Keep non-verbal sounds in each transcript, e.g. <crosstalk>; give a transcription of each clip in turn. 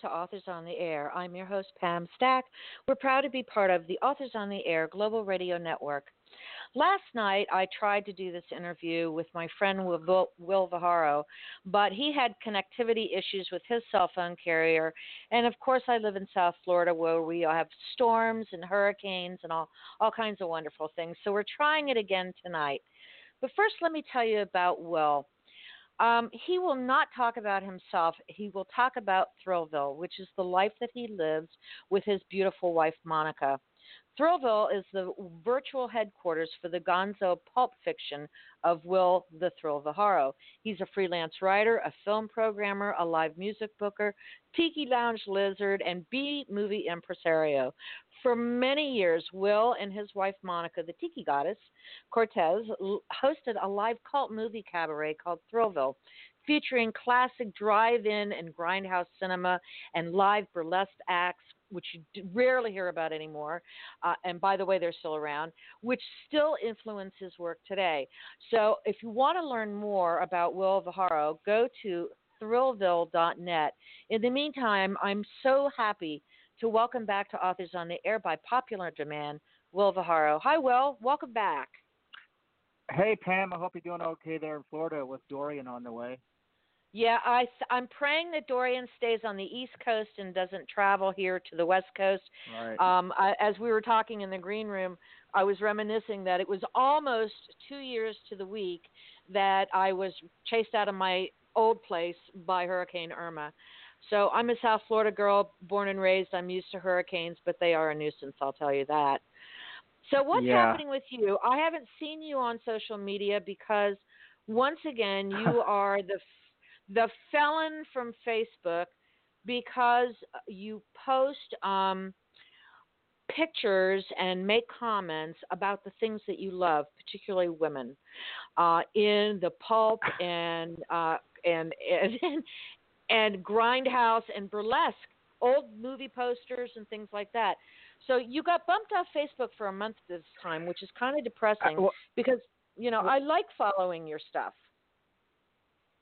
To Authors on the Air. I'm your host, Pam Stack. We're proud to be part of the Authors on the Air Global Radio Network. Last night, I tried to do this interview with my friend Will, Viharo, but he had connectivity issues with his cell phone carrier. And of course, I live in South Florida where we have storms and hurricanes and all, all kinds of wonderful things. So we're trying it again tonight. But first, let me tell you about Will. Um, he will not talk about himself. He will talk about Thrillville, which is the life that he lives with his beautiful wife, Monica. Thrillville is the virtual headquarters for the gonzo pulp fiction of Will the Thrill Viharo. He's a freelance writer, a film programmer, a live music booker, tiki lounge lizard, and B movie impresario. For many years, Will and his wife Monica, the tiki goddess, Cortes, hosted a live cult movie cabaret called Thrillville, featuring classic drive in and grindhouse cinema and live burlesque acts which you rarely hear about anymore, uh, and by the way, they're still around, which still influence his work today. So if you want to learn more about Will Viharo, go to thrillville.net. In the meantime, I'm so happy to welcome back to Authors on the Air by popular demand, Will Viharo. Hi, Will. Welcome back. Hey, Pam. I hope you're doing okay there in Florida with Dorian on the way. Yeah, I, I'm praying that Dorian stays on the East Coast and doesn't travel here to the West Coast. Right. Um, I, as we were talking in the green room, I was reminiscing that it was almost two years to the week that I was chased out of my old place by Hurricane Irma. So I'm a South Florida girl, born and raised. I'm used to hurricanes, but they are a nuisance, I'll tell you that. So what's yeah. happening with you? I haven't seen you on social media because once again you <laughs> are the the felon from Facebook because you post um, pictures and make comments about the things that you love, particularly women, uh, in the pulp <laughs> and uh, and and and grindhouse and burlesque, old movie posters and things like that. So you got bumped off Facebook for a month this time, which is kind of depressing uh, well, because you know I like following your stuff.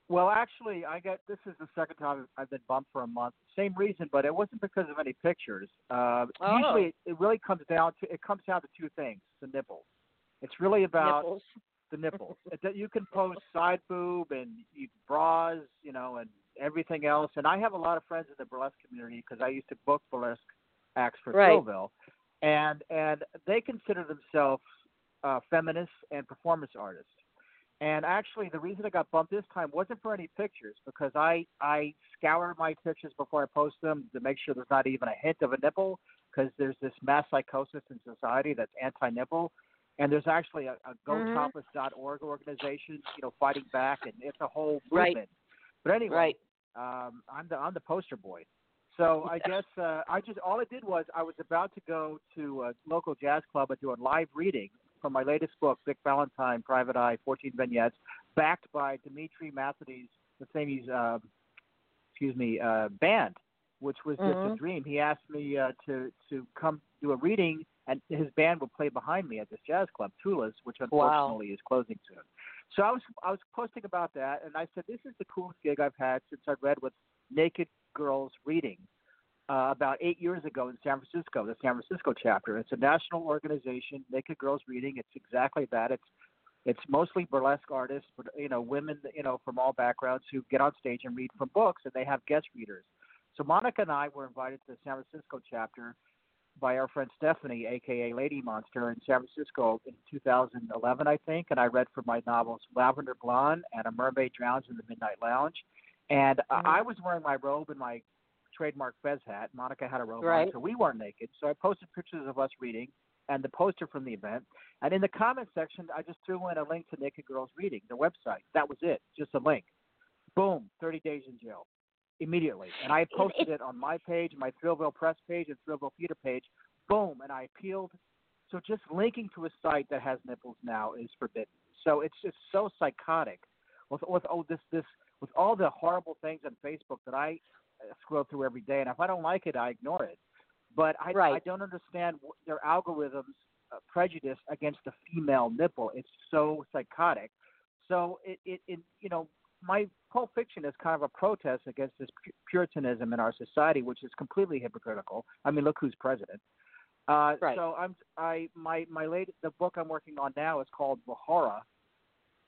Well, actually, I got this is the second time I've been bumped for a month. Same reason, but it wasn't because of any pictures. Uh, oh. Usually, it really comes down to it comes down to two things: the nipples. It's really about nipples. the nipples. <laughs> you can post side boob and you, bras, you know, and everything else. And I have a lot of friends in the burlesque community because I used to book burlesque acts for right. And and they consider themselves uh, feminists and performance artists. And actually, the reason I got bumped this time wasn't for any pictures because I I scour my pictures before I post them to make sure there's not even a hint of a nipple because there's this mass psychosis in society that's anti-nipple, and there's actually a, a GoTopless.org organization, you know, fighting back, and it's a whole movement. Right. But anyway, right. um, I'm the I'm the poster boy. So I guess uh, I just all I did was I was about to go to a local jazz club and do a live reading from my latest book, Vic Valentine, Private Eye, 14 Vignettes, backed by Dmitri Matheny's, the same uh, excuse me, uh, band, which was mm-hmm. just a Mm-hmm. dream. He asked me uh, to to come do a reading, and his band would play behind me at this jazz club, Tula's, which unfortunately wow. is closing soon. So I was I was posting about that, and I said this is the coolest gig I've had since I read with naked girls reading uh, about eight years ago in San Francisco, the San Francisco chapter. It's a national organization, Naked Girls Reading. It's exactly that. It's it's mostly burlesque artists, but you know, women, you know, from all backgrounds who get on stage and read from books, and they have guest readers. So Monica and I were invited to the San Francisco chapter by our friend Stephanie, aka Lady Monster, in San Francisco in 2011, I think, and I read from my novels Lavender Blonde and A Mermaid Drowns in the Midnight Lounge. And mm-hmm. I was wearing my robe and my trademark Fez hat. Monica had a robe right. on, so we weren't naked. So I posted pictures of us reading and the poster from the event. And in the comment section, I just threw in a link to Naked Girls Reading, the website. That was it, just a link. Boom, 30 days in jail immediately. And I posted it on my page, my Thrillville press page, and Thrillville theater page. Boom, and I appealed. So just linking to a site that has nipples now is forbidden. So it's just so psychotic with with oh this this with all the horrible things on Facebook that I scroll through every day, and if I don't like it, I ignore it. But I, right. I don't understand their algorithms uh, prejudice against the female nipple. It's so psychotic. So it, it, it, you know, my Pulp Fiction is kind of a protest against this puritanism in our society, which is completely hypocritical. I mean, look who's president. Uh, right. So I'm I my my latest the book I'm working on now is called Bahara,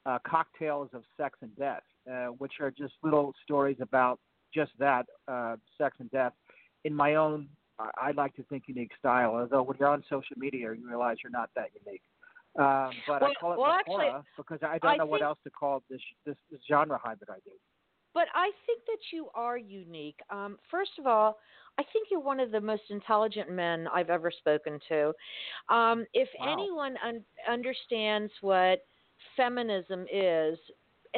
uh, Cocktails of Sex and Death, uh, which are just little stories about just that uh, sex and death in my own I like to think unique style. Although when you're on social media, you realize you're not that unique. Um, but well, I call it well, actually, because I don't I know think, what else to call this, this this genre hybrid I do. But I think that you are unique. Um, first of all, I think you're one of the most intelligent men I've ever spoken to. Um, if wow. anyone un- understands what feminism is,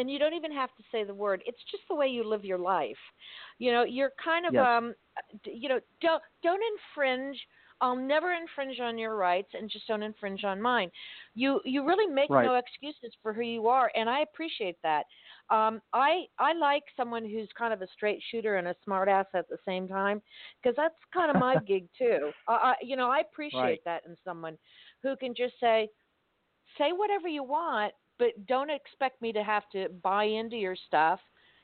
and you don't even have to say the word, it's just the way you live your life. You know, you're kind of um, you know, don't don't infringe I'll never infringe on your rights and just don't infringe on mine. You you really make right. no excuses for who you are, and I appreciate that. Um, I I like someone who's kind of a straight shooter and a smartass at the same time, because that's kind of my <laughs> gig too. Uh, I, you know, I appreciate right. that in someone who can just say, say whatever you want, but don't expect me to have to buy into your stuff.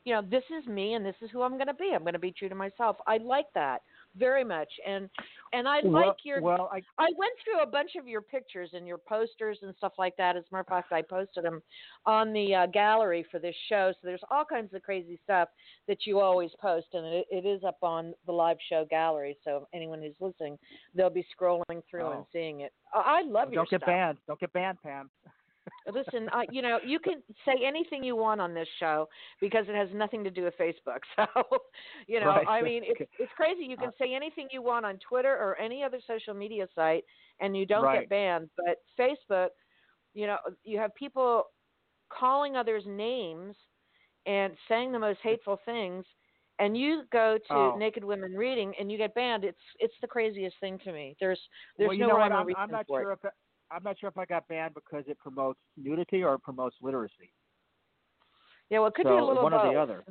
You know, this is me and this is who I'm going to be. I'm going to be true to myself. I like that very much and and I well, like your well I I went through a bunch of your pictures and your posters and stuff like that as a matter of fact I posted them on the uh, gallery for this show so there's all kinds of crazy stuff that you always post and it, it is up on the live show gallery so anyone who's listening they'll be scrolling through oh. and seeing it I love well, your don't get stuff. banned don't get banned Pam <laughs> Listen, uh, you know, you can say anything you want on this show because it has nothing to do with Facebook. <laughs> So, you know, right. I mean, it's it's crazy. You can say anything you want on Twitter or any other social media site, and you don't right. get banned. But Facebook, you know, you have people calling others names and saying the most hateful things, and you go to oh. Naked Women Reading and you get banned. It's it's the craziest thing to me. There's there's well, no rhyme or I'm, reason I'm not for sure it. if I'm not sure if I got banned because it promotes nudity or it promotes literacy. Yeah, well, it could so be a little one both. or the other.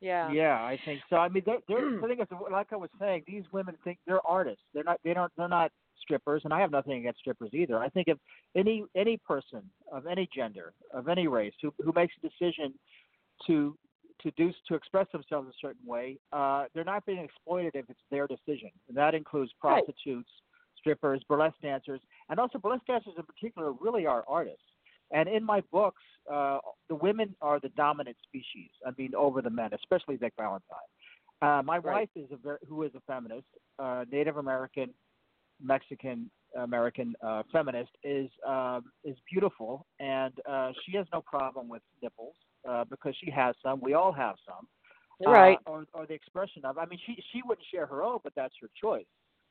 Yeah. Yeah, I think so. I mean, they're, they're, <clears throat> the thing is, like I was saying, these women think they're artists. They're not. They don't. They're not strippers, and I have nothing against strippers either. I think if any any person of any gender, of any race, who who makes a decision to to do to express themselves a certain way, uh, they're not being exploited if it's their decision. And that includes prostitutes, right. Strippers, burlesque dancers, and also burlesque dancers in particular really are artists. And in my books, uh, the women are the dominant species. I mean, over the men, especially Vic Valentine. Uh, my right. wife is a ver- who is a feminist, uh, Native American, Mexican American uh, feminist, is um, is beautiful, and uh, she has no problem with nipples uh, because she has some. We all have some, right? Uh, or, or the expression of. I mean, she she wouldn't share her own, but that's her choice.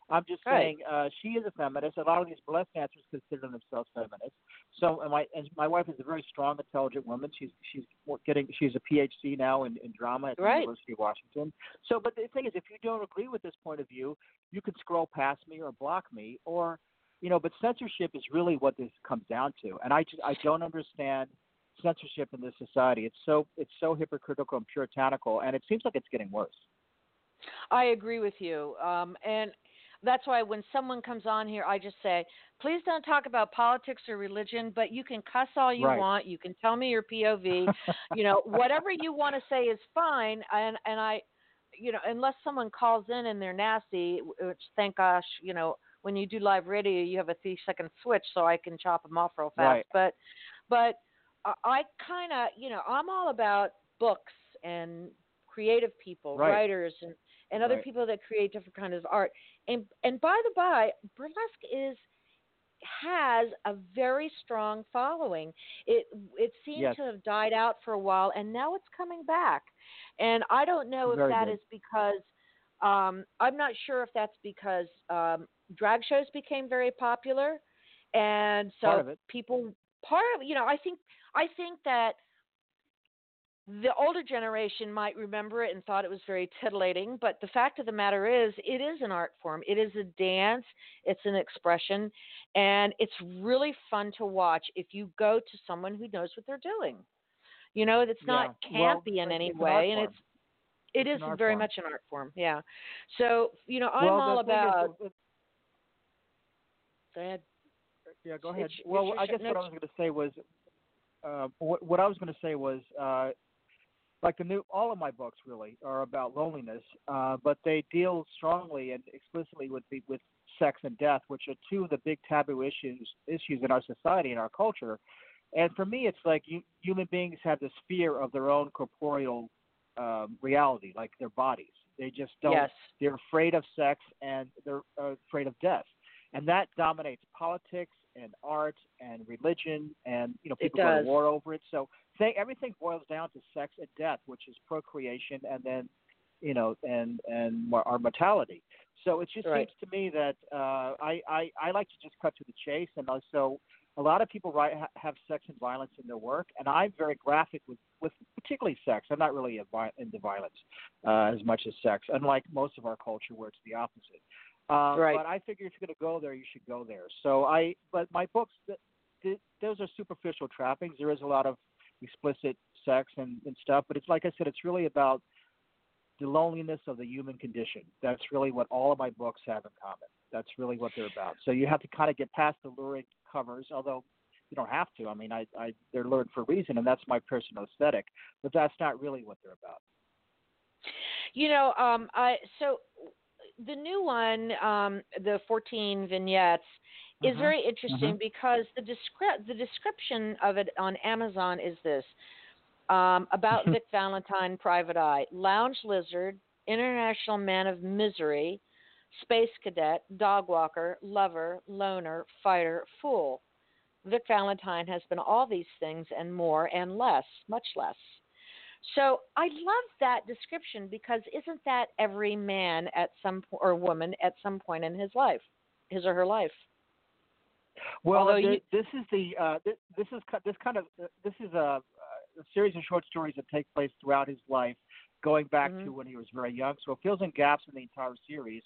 I'm just right. saying uh, she is a feminist. A lot of these burlesque dancers consider themselves feminists. So, and my and my wife is a very strong, intelligent woman. She's she's getting she's a PhD now in, in drama at the right. University of Washington. So, but the thing is, if you don't agree with this point of view, you can scroll past me or block me, or you know. But censorship is really what this comes down to, and I just I don't understand censorship in this society. It's so it's so hypocritical and puritanical, and it seems like it's getting worse. I agree with you, um, and that's why when someone comes on here, I just say, please don't talk about politics or religion, but you can cuss all you right. want. You can tell me your POV. <laughs> you know, whatever you want to say is fine. And and I, you know, unless someone calls in and they're nasty, which thank gosh, you know, when you do live radio, you have a three second switch, so I can chop them off real fast. Right. But but I kind of, you know, I'm all about books and creative people, right. writers and and other right. people that create different kinds of art. And and by the by, burlesque is has a very strong following. It it seemed yes. to have died out for a while, and now it's coming back. And I don't know very if that good. is because um, I'm not sure if that's because um, drag shows became very popular, and so part of it. people part of you know I think I think that the older generation might remember it and thought it was very titillating, but the fact of the matter is, it is an art form. It is a dance, it's an expression, and it's really fun to watch if you go to someone who knows what they're doing. You know, it's not yeah. campy well, in any way, an and it's it it's is very form. much an art form. Yeah. So you know, I'm well, all about. Is, go ahead. Yeah, go ahead. It's, well, I guess no, what I was going to say was, uh, what, what I was going to say was, uh, like the new all of my books really are about loneliness, uh, but they deal strongly and explicitly with the, with sex and death, which are two of the big taboo issues issues in our society and our culture. And for me, it's like you, human beings have this fear of their own corporeal um, reality, like their bodies. They just don't. Yes. They're afraid of sex and they're uh, afraid of death, and that dominates politics and art and religion, and you know people go to war over it. So say everything boils down to sex and death, which is procreation, and then you know and and our mortality. So it just right. seems to me that uh, I, I I like to just cut to the chase, and also a lot of people write have sex and violence in their work, and I'm very graphic with with particularly sex. I'm not really into violence uh, as much as sex, unlike most of our culture where it's the opposite. Um, right. But I figure if you're going to go there, you should go there. So I, but my books, th- th- those are superficial trappings. There is a lot of explicit sex and, and stuff, but it's like I said, it's really about the loneliness of the human condition. That's really what all of my books have in common. That's really what they're about. So you have to kind of get past the lurid covers, although you don't have to. I mean, I, I they're lurid for a reason, and that's my personal aesthetic. But that's not really what they're about. You know, um, I so the new one, um, the 14 vignettes, is mm-hmm. very interesting mm-hmm. because the descri- the description of it on Amazon is this um, about <laughs> Vic Valentine, Private Eye, Lounge Lizard, International Man of Misery, Space Cadet, Dog Walker, Lover, Loner, Fighter, Fool. Vic Valentine has been all these things and more and less, much less. So I love that description because isn't that every man at some point or woman at some point in his life, his or her life? Well, there, you, this is the uh, this, this is this kind of uh, this is a, a series of short stories that take place throughout his life, going back mm-hmm. to when he was very young. So it fills in gaps in the entire series.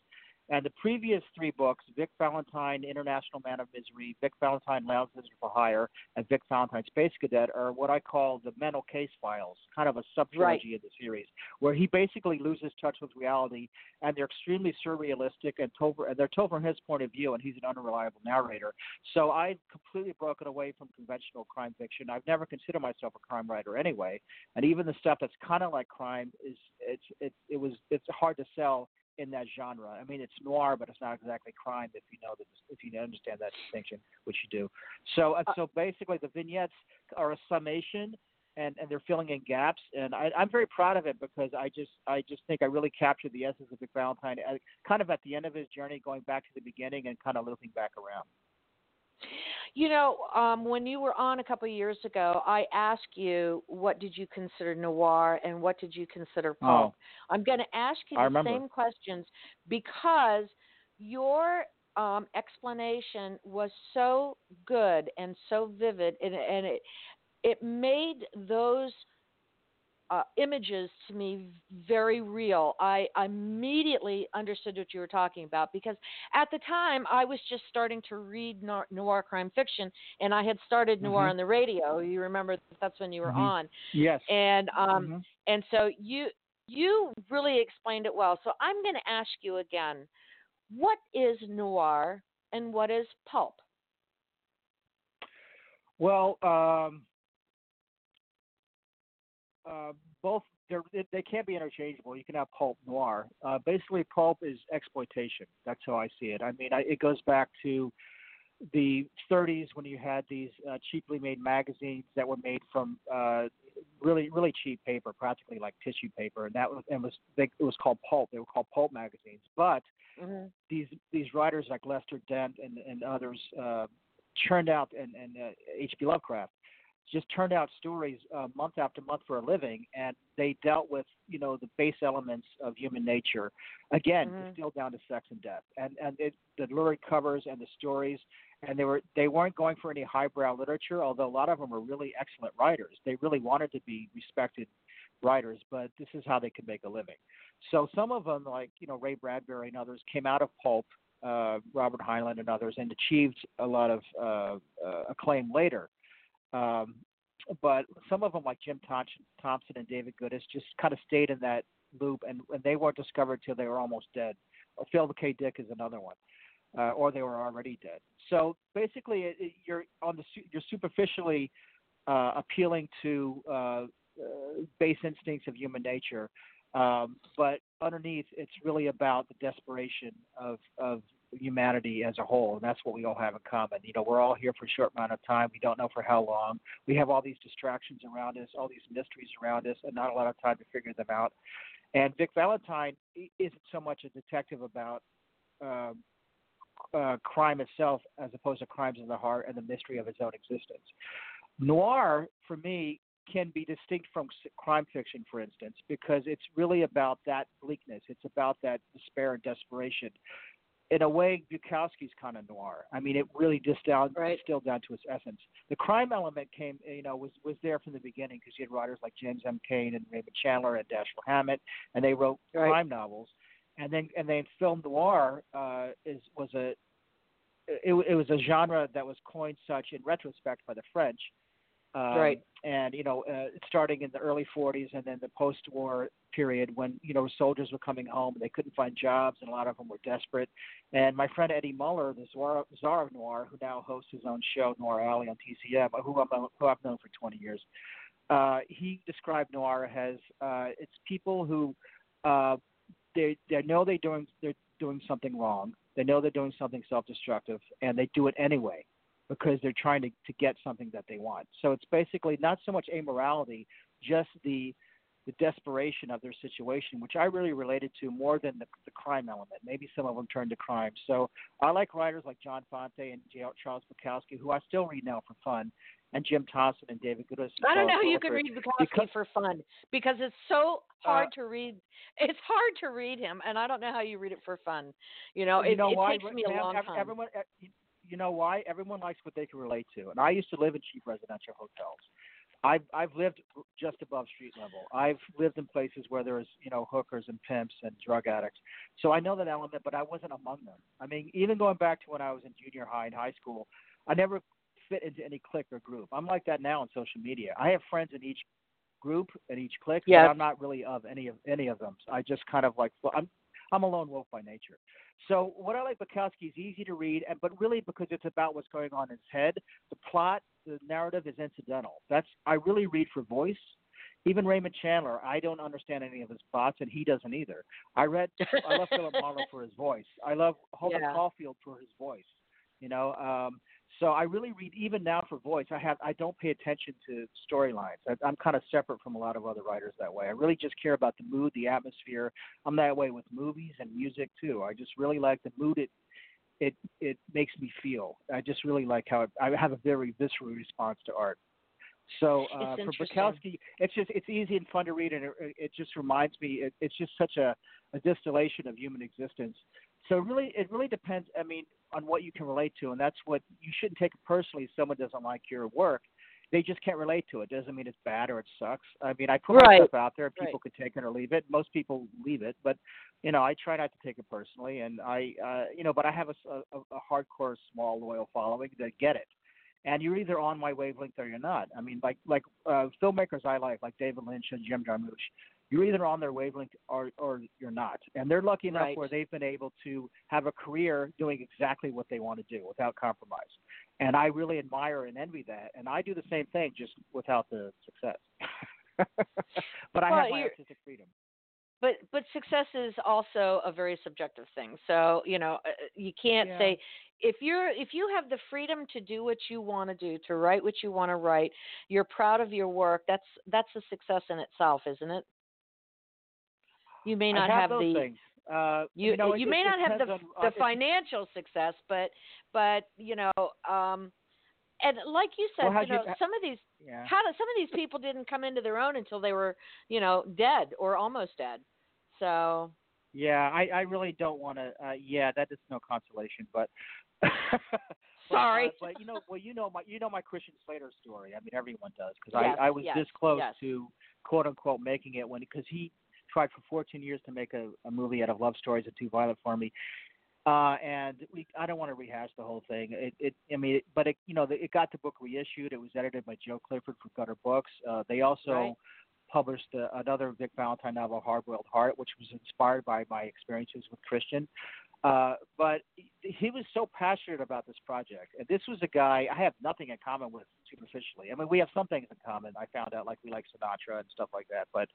And the previous three books, Vic Valentine, International Man of Misery, Vic Valentine, Lounge Lizard for Hire, and Vic Valentine, Space Cadet, are what I call the mental case files, kind of a sub trilogy right. of the series, where he basically loses touch with reality, and they're extremely surrealistic and told, and they're told from his point of view, and he's an unreliable narrator. So I've completely broken away from conventional crime fiction. I've never considered myself a crime writer anyway, and even the stuff that's kind of like crime is it's it, it was it's hard to sell in that genre. I mean, it's noir, but it's not exactly crime if you know that if you understand that distinction, which you do. So, uh, so basically, the vignettes are a summation, and and they're filling in gaps, and I, I'm very proud of it because I just I just think I really captured the essence of Vic Valentine, kind of at the end of his journey, going back to the beginning and kind of looping back around. You know, um, when you were on a couple of years ago, I asked you what did you consider noir and what did you consider pulp. Oh. I'm going to ask you the same questions because your um, explanation was so good and so vivid, and, and it it made those uh, images to me very real. I immediately understood what you were talking about because at the time I was just starting to read noir, noir crime fiction, and I had started noir mm-hmm. on the radio. You remember that's when you were mm-hmm. on. Yes. And um, mm-hmm. and so you you really explained it well. So I'm going to ask you again, what is noir and what is pulp? Well, um, uh, both they can't be interchangeable. You can have pulp noir. Uh, basically, pulp is exploitation. That's how I see it. I mean, I, it goes back to the 30s when you had these uh, cheaply made magazines that were made from uh, really really cheap paper, practically like tissue paper, and that was and was they, it was called pulp. They were called pulp magazines. But mm-hmm. these these writers like Lester Dent and and others uh, churned out and and H.P. Uh, Lovecraft just turned out stories uh, month after month for a living, and they dealt with you know the base elements of human nature, again mm-hmm. distilled down to sex and death, and and it, the lurid covers and the stories, and they were they weren't going for any highbrow literature, although a lot of them were really excellent writers. They really wanted to be respected writers, but this is how they could make a living. So some of them, like you know Ray Bradbury and others, came out of pulp. Uh, Robert Heinlein and others, and achieved a lot of uh, uh, acclaim later. Um, but some of them, like Jim Thompson and David Goodis, just kind of stayed in that loop, and, and they weren't discovered till they were almost dead. Phil K. Dick is another one, uh, or they were already dead. So basically, it, it, you're on the you're superficially uh, appealing to uh, uh, base instincts of human nature. Um, but underneath, it's really about the desperation of of humanity as a whole, and that's what we all have in common. You know, we're all here for a short amount of time. We don't know for how long. We have all these distractions around us, all these mysteries around us, and not a lot of time to figure them out. And Vic Valentine isn't so much a detective about um, uh, crime itself as opposed to crimes of the heart and the mystery of its own existence. Noir, for me, can be distinct from crime fiction, for instance, because it's really about that bleakness. It's about that despair and desperation. In a way, Bukowski's kind of noir. I mean, it really down right. distilled down to its essence. The crime element came, you know, was was there from the beginning because you had writers like James M. Cain and Raymond Chandler and Dashiell Hammett, and they wrote right. crime novels and then and then film noir uh, is was a it, it was a genre that was coined such in retrospect by the French. Um, right. And you know, uh, starting in the early 40s and then the post-war period when you know soldiers were coming home and they couldn't find jobs and a lot of them were desperate. And my friend Eddie Muller, the czar, czar of noir, who now hosts his own show Noir Alley on TCM, who, I'm, who I've known for 20 years, uh, he described noir as uh, it's people who uh, they they know they doing they're doing something wrong. They know they're doing something self-destructive, and they do it anyway because they're trying to to get something that they want. So it's basically not so much amorality, just the the desperation of their situation, which I really related to more than the, the crime element. Maybe some of them turned to crime. So I like writers like John Fante and Charles Bukowski, who I still read now for fun, and Jim Thompson and David Goodis. I don't know how you could read Bukowski because, for fun because it's so hard uh, to read. It's hard to read him, and I don't know how you read it for fun. You know, it, know it takes me a long time. Everyone, you know why? Everyone likes what they can relate to, and I used to live in cheap residential hotels. I've I've lived just above street level. I've lived in places where there's you know hookers and pimps and drug addicts. So I know that element, but I wasn't among them. I mean, even going back to when I was in junior high and high school, I never fit into any clique or group. I'm like that now on social media. I have friends in each group and each clique, yes. but I'm not really of any of any of them. So I just kind of like I'm I'm a lone wolf by nature. So what I like Bukowski is easy to read, and but really because it's about what's going on in his head. The plot, the narrative is incidental. That's I really read for voice. Even Raymond Chandler, I don't understand any of his plots, and he doesn't either. I read, I love Philip Marlowe for his voice. I love Holden <laughs> yeah. Caulfield for his voice. You know, um, so I really read even now for voice. I have I don't pay attention to storylines. I'm kind of separate from a lot of other writers that way. I really just care about the mood, the atmosphere. I'm that way with movies and music too. I just really like the mood it it it makes me feel. I just really like how it, I have a very visceral response to art. So <laughs> uh, for Bukowski, it's just it's easy and fun to read, and it, it just reminds me. It, it's just such a, a distillation of human existence. So really, it really depends. I mean, on what you can relate to, and that's what you shouldn't take it personally. If someone doesn't like your work, they just can't relate to it. Doesn't mean it's bad or it sucks. I mean, I put right. myself out there. People right. could take it or leave it. Most people leave it, but you know, I try not to take it personally. And I, uh, you know, but I have a, a, a hardcore, small, loyal following that get it. And you're either on my wavelength or you're not. I mean, like like uh, filmmakers I like, like David Lynch and Jim Jarmusch you're either on their wavelength or, or you're not. And they're lucky enough right. where they've been able to have a career doing exactly what they want to do without compromise. And I really admire and envy that. And I do the same thing just without the success. <laughs> but I well, have my artistic freedom. But but success is also a very subjective thing. So you know uh, uh, you can't yeah. say if you're if you have the freedom to do what you want to do to write what you want to write you're proud of your work that's that's a success in itself isn't it you may not have, have the uh, you you, know, you it, may it not have the on, the uh, financial success, but but you know, um, and like you said, well, you know, you, some of these yeah. how do, some of these people didn't come into their own until they were you know dead or almost dead. So yeah, I I really don't want to. Uh, yeah, that is no consolation, but. <laughs> but, Sorry, uh, but you know, well, you know my you know my Christian Slater story. I mean, everyone does because yes, I I was yes, this close yes. to quote unquote making it when because he tried for 14 years to make a, a movie out of love stories and Too Violent for Me. Uh, and we, I don't want to rehash the whole thing. It, it I mean, it, but it, you know, the, it got the book reissued. It was edited by Joe Clifford for Gutter Books. Uh, they also right. Published another Vic Valentine novel, Hard Boiled Heart, which was inspired by my experiences with Christian. Uh, but he was so passionate about this project, and this was a guy I have nothing in common with superficially. I mean, we have some things in common. I found out like we like Sinatra and stuff like that, but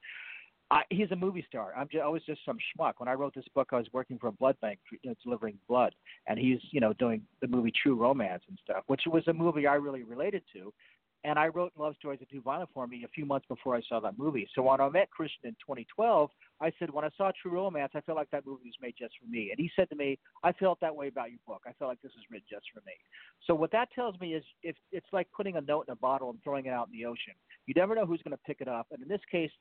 I, he's a movie star. I'm just, I was just some schmuck. When I wrote this book, I was working for a blood bank, you know, delivering blood, and he's you know doing the movie True Romance and stuff, which was a movie I really related to. And I wrote Love Stories Too Violent for Me a few months before I saw that movie. So when I met Christian in 2012, I said, when I saw True Romance, I felt like that movie was made just for me. And he said to me, I felt that way about your book. I felt like this was written just for me. So what that tells me is if it's like putting a note in a bottle and throwing it out in the ocean. You never know who's going to pick it up. And in this case,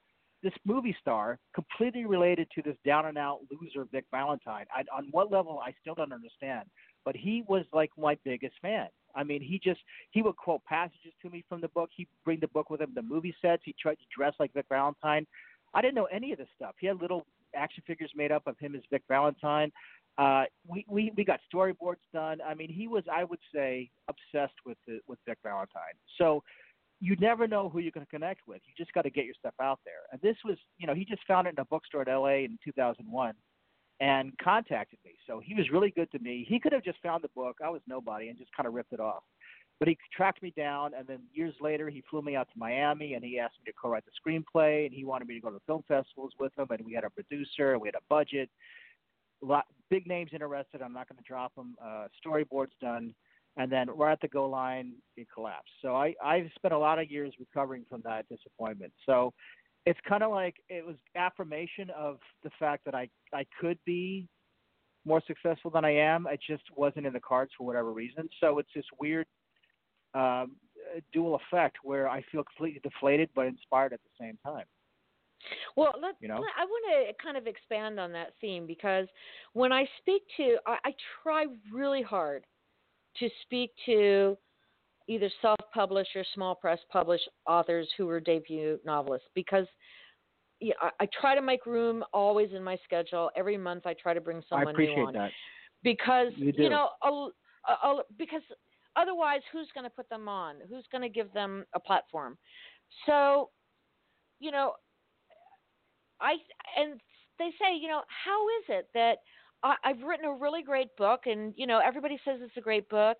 this movie star, completely related to this down and out loser Vic Valentine. I, on what level, I still don't understand. But he was like my biggest fan. I mean, he just he would quote passages to me from the book. He'd bring the book with him, the movie sets. He tried to dress like Vic Valentine. I didn't know any of this stuff. He had little action figures made up of him as Vic Valentine. Uh, we, we we got storyboards done. I mean, he was I would say obsessed with the, with Vic Valentine. So you never know who you're going to connect with. You just got to get your stuff out there. And this was, you know, he just found it in a bookstore in LA in 2001 and contacted me. So he was really good to me. He could have just found the book. I was nobody and just kind of ripped it off. But he tracked me down, and then years later, he flew me out to Miami, and he asked me to co-write the screenplay, and he wanted me to go to film festivals with him, and we had a producer, we had a budget, a lot big names interested. I'm not going to drop them. Uh, storyboards done, and then right at the goal line, it collapsed. So I I've spent a lot of years recovering from that disappointment. So it's kind of like it was affirmation of the fact that I I could be more successful than I am. It just wasn't in the cards for whatever reason. So it's this weird um, dual effect where I feel completely deflated but inspired at the same time. Well, let, you know? I want to kind of expand on that theme because when I speak to, I, I try really hard to speak to either self-published or small press published authors who are debut novelists because yeah, I, I, try to make room always in my schedule. Every month I try to bring someone new on. That. Because you, you know, a, a, because otherwise, who's going to put them on? Who's going to give them a platform? So, you know, I and they say, you know, how is it that I, I've written a really great book, and you know, everybody says it's a great book,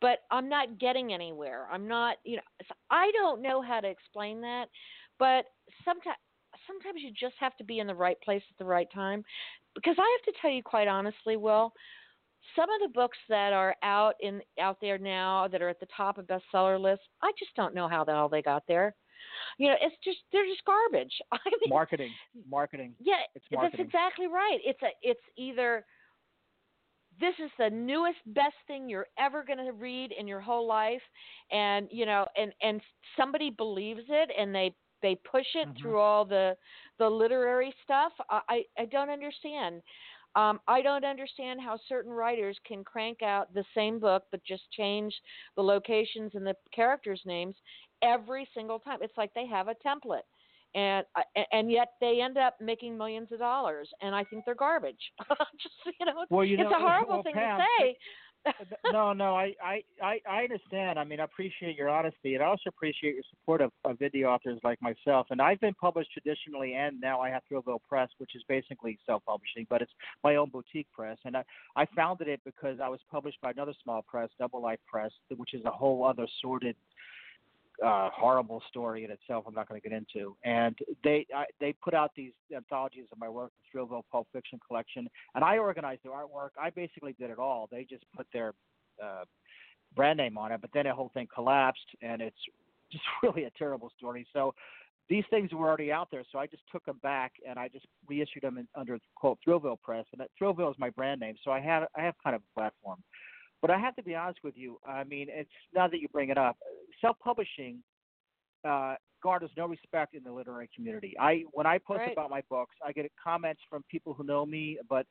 but I'm not getting anywhere. I'm not, you know, I don't know how to explain that, but sometimes sometimes you just have to be in the right place at the right time. Because I have to tell you quite honestly, Will, some of the books that are out in out there now that are at the top of bestseller lists, I just don't know how the hell they got there. You know, it's just they're just garbage. <laughs> I mean, marketing, marketing. Yeah, marketing. that's exactly right. It's a it's either this is the newest best thing you're ever going to read in your whole life and you know and and somebody believes it and they they push it mm-hmm. through all the the literary stuff i i don't understand um, I don't understand how certain writers can crank out the same book but just change the locations and the characters' names every single time. It's like they have a template and uh, and yet they end up making millions of dollars, and I think they're garbage. <laughs> Just you know, well, you it's know, a horrible well, thing Pam, to say. no, no, I, I, I, I understand. I mean, I appreciate your honesty, and I also appreciate your support of, of indie authors like myself. And I've been published traditionally, and now I have Thrillville Press, which is basically self-publishing, but it's my own boutique press. And I, I founded it because I was published by another small press, Double Life Press, which is a whole other sordid uh, horrible story in itself. I'm not going to get into. And they I, they put out these anthologies of my work, the Thrillville Pulp Fiction collection, and I organized the artwork. I basically did it all. They just put their uh, brand name on it, but then the whole thing collapsed, and it's <laughs> just really a terrible story. So these things were already out there, so I just took them back and I just reissued them in, under quote Thrillville Press, and that Thrillville is my brand name, so I have I have kind of a platform. But I have to be honest with you. I mean, it's now that you bring it up, self-publishing uh, garners no respect in the literary community. I when I post right. about my books, I get comments from people who know me, but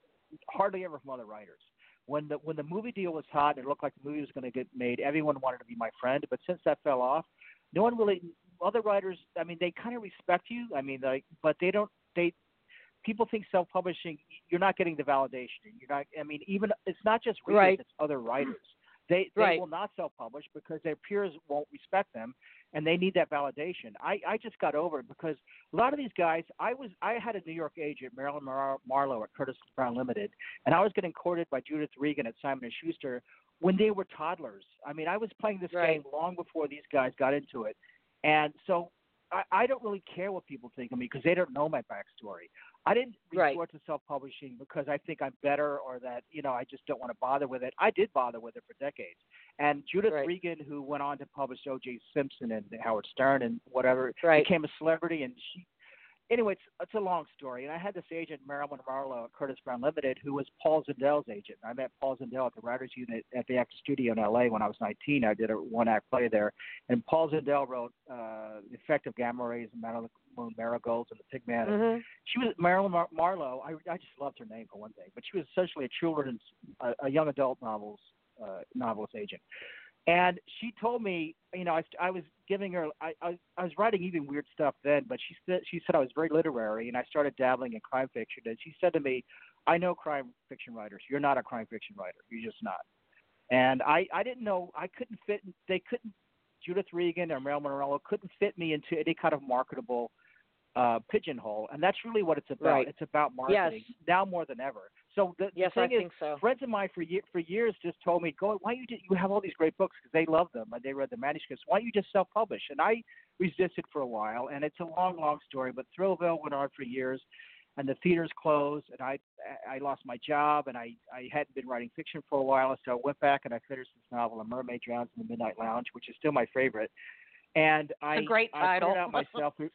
hardly ever from other writers. When the when the movie deal was hot and it looked like the movie was going to get made, everyone wanted to be my friend. But since that fell off, no one really. Other writers, I mean, they kind of respect you. I mean, like, but they don't. They people think self-publishing, you're not getting the validation. You're not. I mean, even it's not just readers; right. it's other writers. <clears throat> They they right. will not self-publish because their peers won't respect them, and they need that validation. I I just got over it because a lot of these guys, I was I had a New York agent, Marilyn Mar- Marlowe at Curtis Brown Limited, and I was getting courted by Judith Regan at Simon and Schuster when they were toddlers. I mean, I was playing this right. game long before these guys got into it, and so I, I don't really care what people think of me because they don't know my backstory. I didn't resort right. to self-publishing because I think I'm better or that you know I just don't want to bother with it. I did bother with it for decades. And Judith right. Regan, who went on to publish O.J. Simpson and Howard Stern and whatever, right. became a celebrity, and she anyway, it's, it's a long story. And I had this agent, Marilyn Marlowe at Curtis Brown Limited, who was Paul Zindel's agent. I met Paul Zindel at the Writers Unit at the Actor Studio in L.A. when I was 19. I did a one-act play there, and Paul Zindel wrote uh, "The Effect of Gamma Rays and Madeline Moon Marigolds and the Pigman." Mm-hmm. She was Marilyn Mar- Marlowe. I, I just loved her name for one thing, but she was essentially a children's, a, a young adult novels uh, novelist agent. And she told me, you know, I, I was giving her, I, I, I was writing even weird stuff then, but she said, she said I was very literary, and I started dabbling in crime fiction. And she said to me, I know crime fiction writers. You're not a crime fiction writer. You're just not. And I, I didn't know, I couldn't fit, they couldn't, Judith Regan or Marilyn Monroe couldn't fit me into any kind of marketable uh, pigeonhole, and that's really what it's about. Right. It's about marketing yes. now more than ever. So the, yes, the thing I is, think so. friends of mine for for years just told me, "Go, why don't you did, you have all these great books because they love them and they read the manuscripts. Why don't you just self-publish?" And I resisted for a while, and it's a long, long story. But Thrillville went on for years, and the theaters closed, and I I lost my job, and I I hadn't been writing fiction for a while, so I went back and I finished this novel, A Mermaid Drowns in the Midnight Lounge, which is still my favorite. And I a great I title. figured out myself through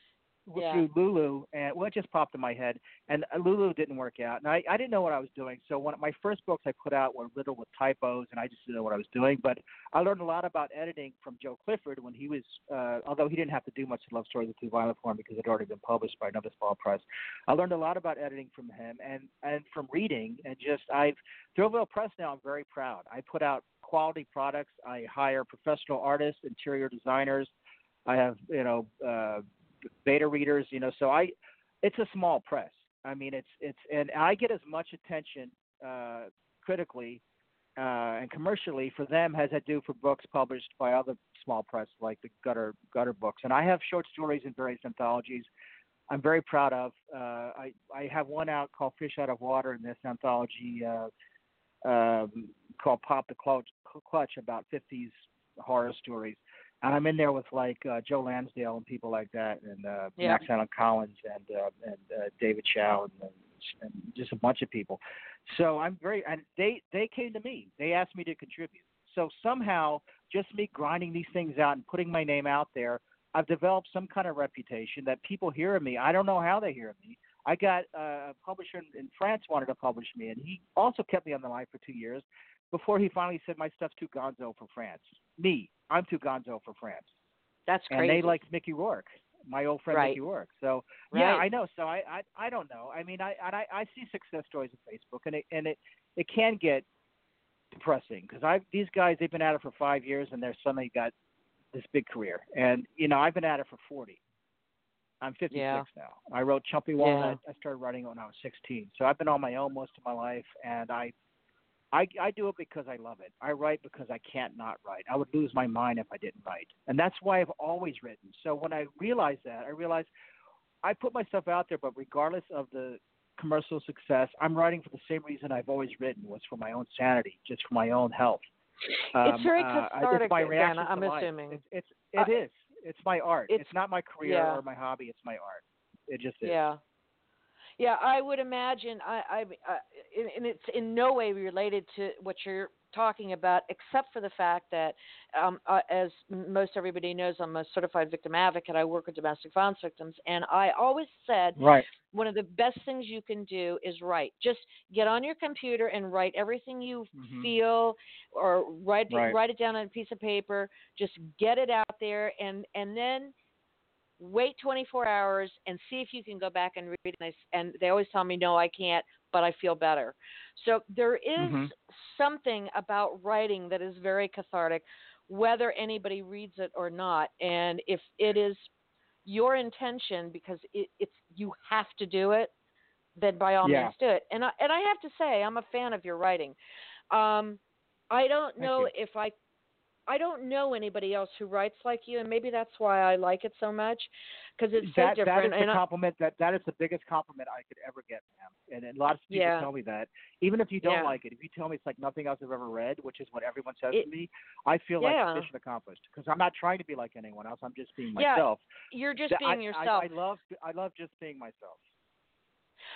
yeah. through Lulu, and well, it just popped in my head. And uh, Lulu didn't work out, and I, I didn't know what I was doing. So one of my first books I put out were riddled with typos, and I just didn't know what I was doing. But I learned a lot about editing from Joe Clifford when he was, uh, although he didn't have to do much to Love Stories of Too Violent for him because it had already been published by another small press. I learned a lot about editing from him, and and from reading, and just I've Thrillville Press now. I'm very proud. I put out quality products. I hire professional artists, interior designers. I have you know. Uh, beta readers, you know. So I, it's a small press. I mean, it's it's and I get as much attention uh, critically uh, and commercially for them as I do for books published by other small press like the Gutter Gutter books. And I have short stories in various anthologies. I'm very proud of. Uh, I I have one out called Fish Out of Water in this anthology uh, um, called Pop the Clutch, Clutch about 50s horror stories and I'm in there with like uh, Joe Lansdale and people like that, and uh, yeah. Max Allan Collins and uh, and uh, David Chow and, and just a bunch of people. So I'm very and they they came to me. They asked me to contribute. So somehow, just me grinding these things out and putting my name out there, I've developed some kind of reputation that people hear of me. I don't know how they hear of me. I got uh, a publisher in, in France wanted to publish me, and he also kept me on the line for two years before he finally said my stuff's too gonzo for France. Me, I'm too gonzo for France. That's crazy. And they like Mickey Rourke, my old friend right. Mickey Rourke. So right. yeah, I know. So I, I I don't know. I mean, I and I, I see success stories on Facebook, and it and it it can get depressing because I these guys they've been at it for five years and they're suddenly got this big career, and you know I've been at it for forty. I'm 56 yeah. now. I wrote Chumpy Walnut. Yeah. I started writing when I was 16. So I've been on my own most of my life, and I I, I do it because I love it. I write because I can't not write. I would lose my mind if I didn't write. And that's why I've always written. So when I realized that, I realized I put myself out there, but regardless of the commercial success, I'm writing for the same reason I've always written was for my own sanity, just for my own health. Um, it's very uh, cathartic, reaction Dan, I'm to life. assuming. It's, it's it uh, is. It's my art. It's, it's not my career yeah. or my hobby. It's my art. It just is. Yeah. Yeah, I would imagine. I, I, uh, and it's in no way related to what you're talking about, except for the fact that, um, uh, as most everybody knows, I'm a certified victim advocate. I work with domestic violence victims, and I always said, right. One of the best things you can do is write. Just get on your computer and write everything you mm-hmm. feel, or write right. write it down on a piece of paper. Just get it out there, and and then wait 24 hours and see if you can go back and read it. And they always tell me, no, I can't, but I feel better. So there is mm-hmm. something about writing that is very cathartic, whether anybody reads it or not. And if it is your intention, because it, it's you have to do it, then by all yeah. means do it. And I, and I have to say, I'm a fan of your writing. Um, I don't know if I I don't know anybody else who writes like you, and maybe that's why I like it so much because it's so that, different. That is and the compliment that that is the biggest compliment I could ever get, ma'am. And, and lots of people Yeah. tell me that. Even if you don't Yeah. like it, if you tell me it's like nothing else I've ever read, which is what everyone says It- to me, I feel Yeah. like mission accomplished because I'm not trying to be like anyone else. I'm just being myself. Yeah, you're just being I, yourself. I, I love I love just being myself.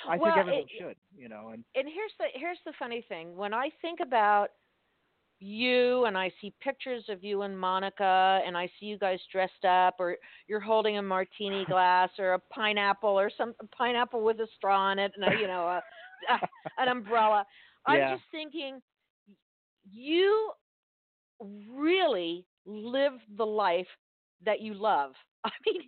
I Well, think everyone it- should, you know. And and here's the here's the funny thing when i think about you and i see pictures of you and monica and i see you guys dressed up or you're holding a martini <laughs> glass or a pineapple or some a pineapple with a straw in it and a, you know a, a, <laughs> an umbrella i'm Yeah. just thinking you really live the life that you love <laughs> i mean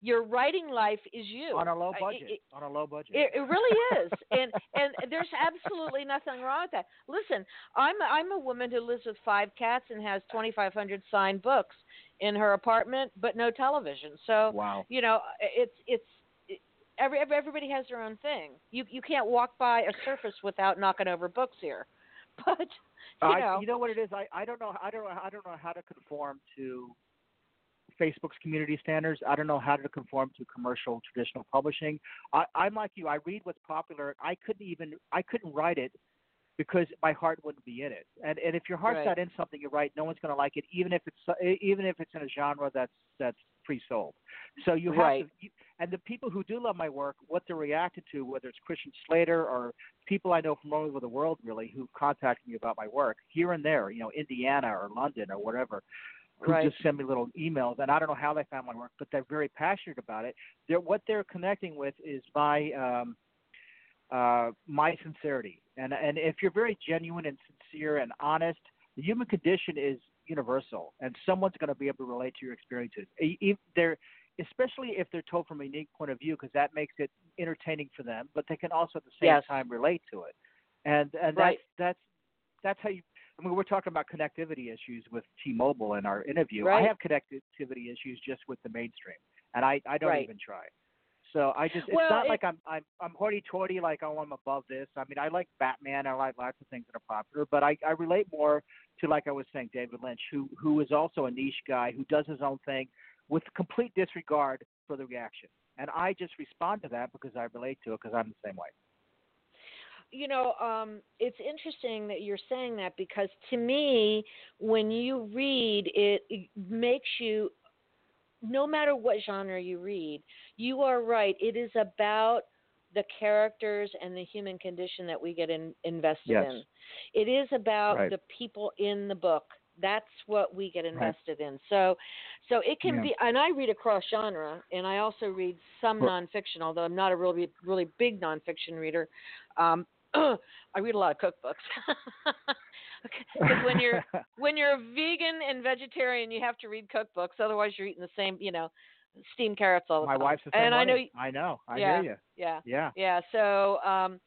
your writing life is you on a low budget, it- on a low budget. it, it really is, <laughs> and and there's absolutely nothing wrong with that. Listen, I'm I'm a woman who lives with five cats and has 2,500 signed books in her apartment, but no television. So wow. you know, it's it's it, every every- everybody has their own thing. You you can't walk by a surface without knocking over books here, <laughs> but you I, know, you know what it is? I, I don't know. I don't know. I don't know how to conform to Facebook's community standards. I don't know how to conform to commercial traditional publishing. I, I'm like you. I read what's popular. I couldn't even. I couldn't write it because my heart wouldn't be in it. And and if your heart's Right. not in something you write, no one's going to like it, even if it's uh, even if it's in a genre that's that's pre-sold. So you have Right. to. And the people who do love my work, what they're reacted to, whether it's Christian Slater or people I know from all over the world, really, who contact me about my work here and there, you know, Indiana or London or whatever, who Right. just send me little emails. And I don't know how they found my work, but they're very passionate about it. They're, what they're connecting with is my um, uh, my sincerity. And and if you're very genuine and sincere and honest, the human condition is universal, and someone's going to be able to relate to your experiences. E- They're especially if they're told from a unique point of view, because that makes it entertaining for them. But they can also at the same Yes. time relate to it, and and Right. that's that's that's how you. I mean, we're talking about connectivity issues with T-Mobile in our interview. Right. I have connectivity issues just with the mainstream, and I I don't Right. even try. So I just it's Well, not it- like I'm I'm I'm hoity-toity like oh I'm above this. I mean I like Batman. I like lots of things that are popular, but I I relate more to like I was saying David Lynch, who who is also a niche guy who does his own thing with complete disregard for the reaction, and I just respond to that because I relate to it because I'm the same way. You know, um, it's interesting that you're saying that because to me, when you read, it, it makes you, no matter what genre you read, you are right. It is about the characters and the human condition that we get in, invested Yes. in. It is about Right. the people in the book. That's what we get invested in. So, so it can Yeah. be, and I read across genre, and I also read some Well- nonfiction, although I'm not a really, really big nonfiction reader. Um, <clears throat> I read a lot of cookbooks. <laughs> Because when you're <laughs> when you're a vegan and vegetarian, you have to read cookbooks. Otherwise, you're eating the same, you know, steamed carrots all the My time. wife's the same and I know. I know. I yeah. hear you. yeah, Yeah. yeah. So, um,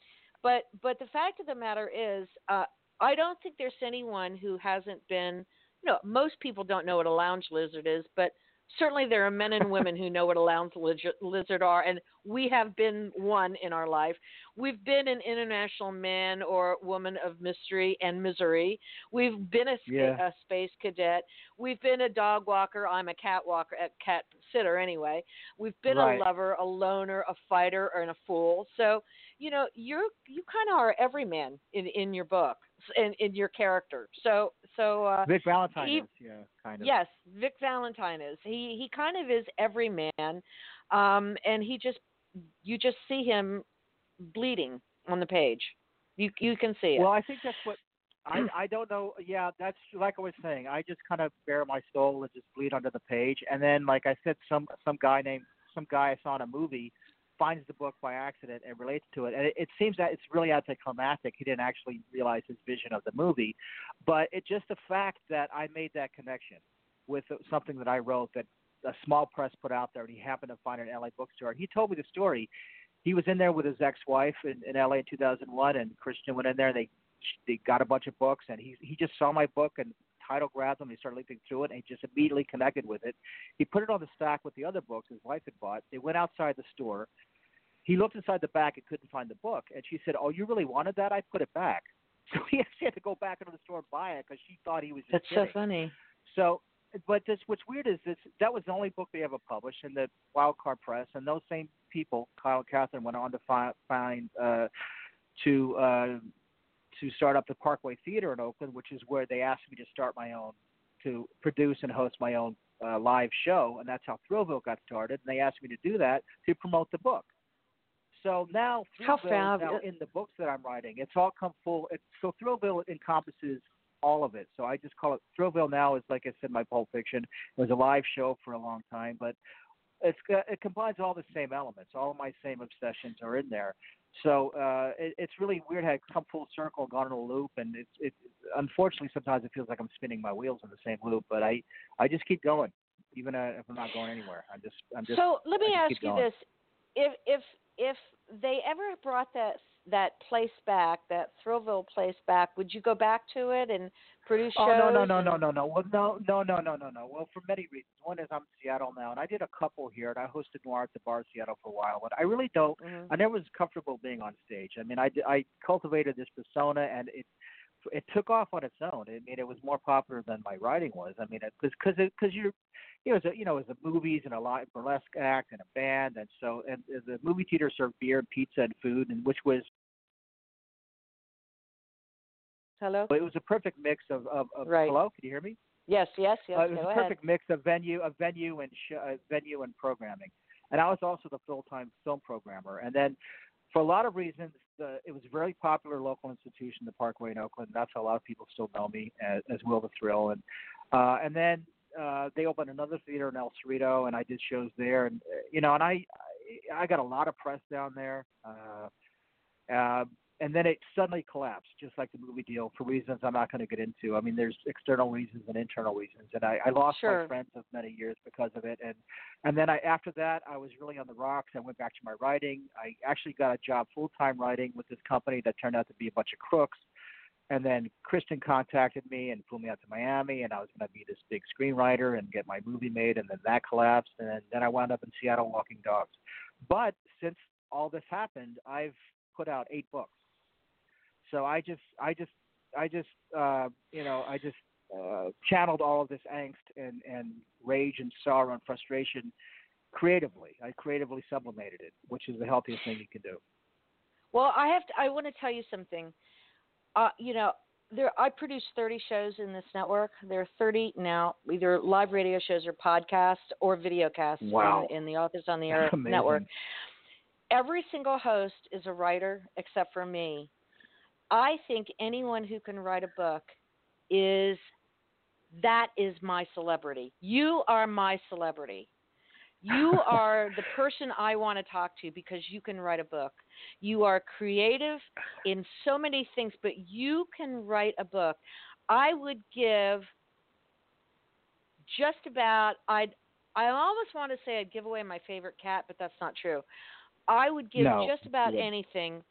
but but the fact of the matter is, uh, I don't think there's anyone who hasn't been. You know, most people don't know what a lounge lizard is, but certainly there are men and women who know what a lounge lizard, are, and we have been one in our life. We've been an international man or woman of mystery and misery. We've been a, Yeah. a space cadet. We've been a dog walker. I'm a cat walker, a cat sitter anyway. We've been Right. a lover, a loner, a fighter, and a fool. So you know, you're you kind of are every man in in your book in in your character. So so uh, Vic Valentine he- is yeah kind of. Yes, Vic Valentine is. He he kind of is every man, um, and he just you just see him bleeding on the page. You you can see it. Well, I think that's what I I don't know. Yeah, that's like I was saying. I just kind of bare my soul and just bleed under the page, and then like I said, some some guy named some guy I saw in a movie finds the book by accident and relates to it, and it, it seems that it's really anticlimactic. He didn't actually realize his vision of the movie, but it just the fact that I made that connection with something that I wrote that a small press put out there, and he happened to find it in LA bookstore. And he told me the story. He was in there with his ex-wife in, in LA in 2001, and Christian went in there. and They they got a bunch of books, and he he just saw my book and title grabbed him. He started leaping through it, and he just immediately connected with it. He put it on the stack with the other books his wife had bought. They went outside the store. He looked inside the back and couldn't find the book, and she said, "Oh, you really wanted that? I put it back." <laughs> So he actually had to go back into the store and buy it because she thought he was just That's so funny. So, but this what's weird is this that was the only book they ever published in the Wildcard Press, and those same people, Kyle and Catherine, went on to find, find uh, to uh, to start up the Parkway Theater in Oakland, which is where they asked me to start my own, to produce and host my own uh, live show, and that's how Thrillville got started. And they asked me to do that to promote the book. So now Thrillville now in the books that I'm writing, it's all come full. It's, so Thrillville encompasses all of it. So I just call it Thrillville now. Is like I said, my Pulp Fiction. It was a live show for a long time, but it's it combines all the same elements. All of my same obsessions are in there. So uh, it, it's really weird how it come full circle, gone in a loop, and it's it. Unfortunately, sometimes it feels like I'm spinning my wheels in the same loop, but I I just keep going, even uh, if I'm not going anywhere. I'm just I'm just. So let me ask you going. this: if if if they ever brought that that place back, that Thrillville place back, would you go back to it and produce shows? Oh no no no no no no. Well no no no no no no. Well for many reasons. One is I'm in Seattle now, and I did a couple here, and I hosted Noir at the Bar Seattle for a while. But I really don't. Mm-hmm. I never was comfortable being on stage. I mean, I I cultivated this persona, and it it took off on its own. I mean, it was more popular than my writing was. I mean, because because because you're you know, it was a, you know, it was a movies and a live burlesque act and a band, and so and the movie theater served beer, and pizza, and food, and which was Hello. It was a perfect mix of, of, of right. hello. Can you hear me? Yes, yes, yes. Uh, it was Go a ahead. perfect mix of venue, of venue and sh- uh, venue and programming. And I was also the full-time film programmer. And then, for a lot of reasons, the, it was a very popular local institution, the Parkway in Oakland. That's how a lot of people still know me as, as Will the Thrill. And uh, and then uh, they opened another theater in El Cerrito, and I did shows there. And uh, you know, and I I got a lot of press down there. Uh, uh, and then it suddenly collapsed, just like the movie deal, for reasons I'm not going to get into. I mean, there's external reasons and internal reasons, and I, I lost sure. my friends of many years because of it. And and then I after that, I was really on the rocks. I went back to my writing. I actually got a job full time writing with this company that turned out to be a bunch of crooks. And then Christian contacted me and flew me out to Miami, and I was going to be this big screenwriter and get my movie made. And then that collapsed, and then, then I wound up in Seattle walking dogs. But since all this happened, I've put out eight books so I just, I just, I just, uh, you know, I just uh, channeled all of this angst and and rage and sorrow and frustration creatively. I creatively sublimated it, which is the healthiest thing you can do. Well, I have to. I want to tell you something. Uh, you know, there I produce 30 shows in this network. There are 30 now, either live radio shows or podcasts or videocasts wow. in, in the Authors on the <laughs> Air network. Every single host is a writer except for me. I think anyone who can write a book is that is my celebrity. You are my celebrity. You <laughs> are the person I want to talk to because you can write a book. You are creative in so many things, but you can write a book. I would give just about I'd I almost want to say I'd give away my favorite cat, but that's not true. I would give no, just about yeah. anything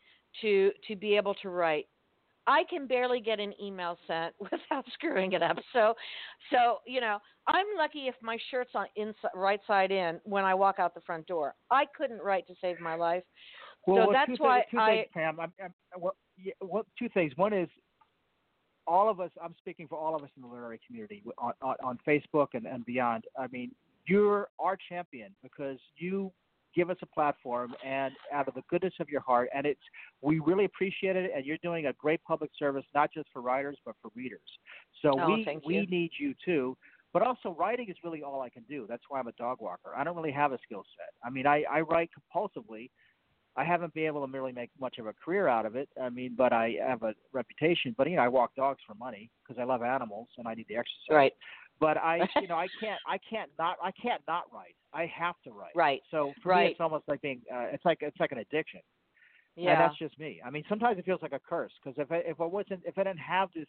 to to be able to write. I can barely get an email sent <laughs> without screwing it up. So, so you know, I'm lucky if my shirt's on inside, right side in when I walk out the front door. I couldn't write to save my life. Well, so well, that's two why two I. Things, Pam, I'm, I'm, well, yeah, well, two things. One is all of us. I'm speaking for all of us in the literary community on, on, on Facebook and, and beyond. I mean, you're our champion because you give us a platform and out of the goodness of your heart and it's we really appreciate it and you're doing a great public service not just for writers but for readers so oh, we we need you too but also writing is really all i can do that's why i'm a dog walker i don't really have a skill set i mean i i write compulsively I haven't been able to really make much of a career out of it. I mean, but I have a reputation. But you know, I walk dogs for money because I love animals and I need the exercise. Right. But I, <laughs> you know, I can't, I can't not, I can't not write. I have to write. Right. So for right. me, it's almost like being, uh, it's like, it's like an addiction. Yeah. And that's just me. I mean, sometimes it feels like a curse because if I, if I wasn't, if I didn't have this,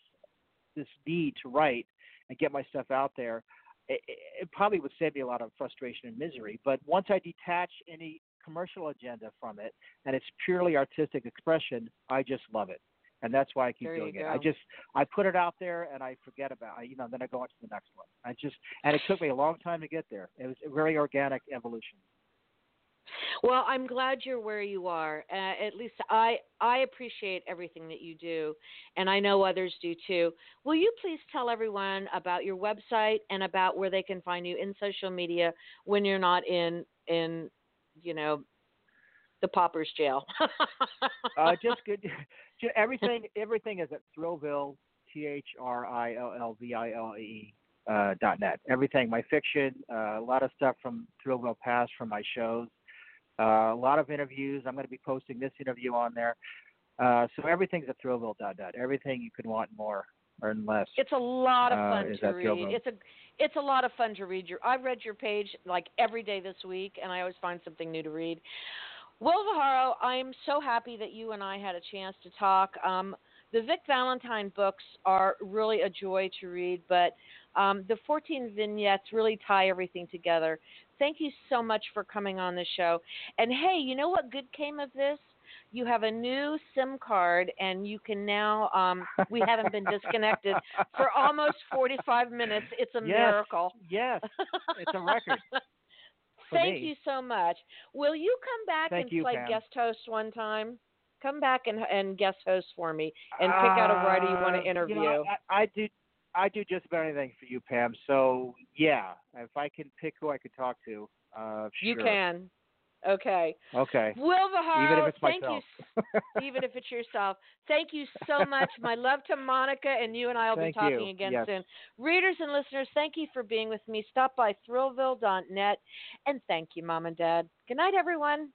this need to write and get my stuff out there, it, it probably would save me a lot of frustration and misery. But once I detach any commercial agenda from it and it's purely artistic expression, I just love it. And that's why I keep there doing it. I just I put it out there and I forget about it, you know, then I go on to the next one. I just and it took me a long time to get there. It was a very organic evolution. Well, I'm glad you're where you are. Uh, at least I I appreciate everything that you do, and I know others do too. Will you please tell everyone about your website and about where they can find you in social media when you're not in in you know the paupers jail? <laughs> uh, just good. Everything everything is at Thrillville T H R I L L V I L E uh, dot net. Everything, my fiction, uh, a lot of stuff from Thrillville Past from my shows, uh, a lot of interviews. I'm going to be posting this interview on there. Uh, so everything's at Thrillville dot net. Everything you can want more or less. It's a lot of uh, fun to read. Thrillville. It's a it's a lot of fun to read your. I've read your page like every day this week, and I always find something new to read. Will Viharo, I'm so happy that you and I had a chance to talk. Um, the Vic Valentine books are really a joy to read, but um, the 14 vignettes really tie everything together. Thank you so much for coming on the show. And hey, you know what good came of this? You have a new SIM card, and you can now. Um, we haven't been disconnected for almost 45 minutes. It's a yes, miracle. Yes, it's a record. <laughs> Thank me. you so much. Will you come back Thank and you, play Pam. guest host one time? Come back and and guest host for me, and pick out a writer you want Uh, to interview. You know, I, I do. I do just about anything for you, Pam. So yeah, if I can pick who I could talk to, uh, you can. Okay. Okay. Will Viharo, Even if it's thank myself. you. even if it's yourself. Thank you so <laughs> much. My love to Monica, and you and I will Thank be talking you. again Yes. soon. Readers and listeners, thank you for being with me. Stop by thrillville.net, and thank you, Mom and Dad. Good night, everyone.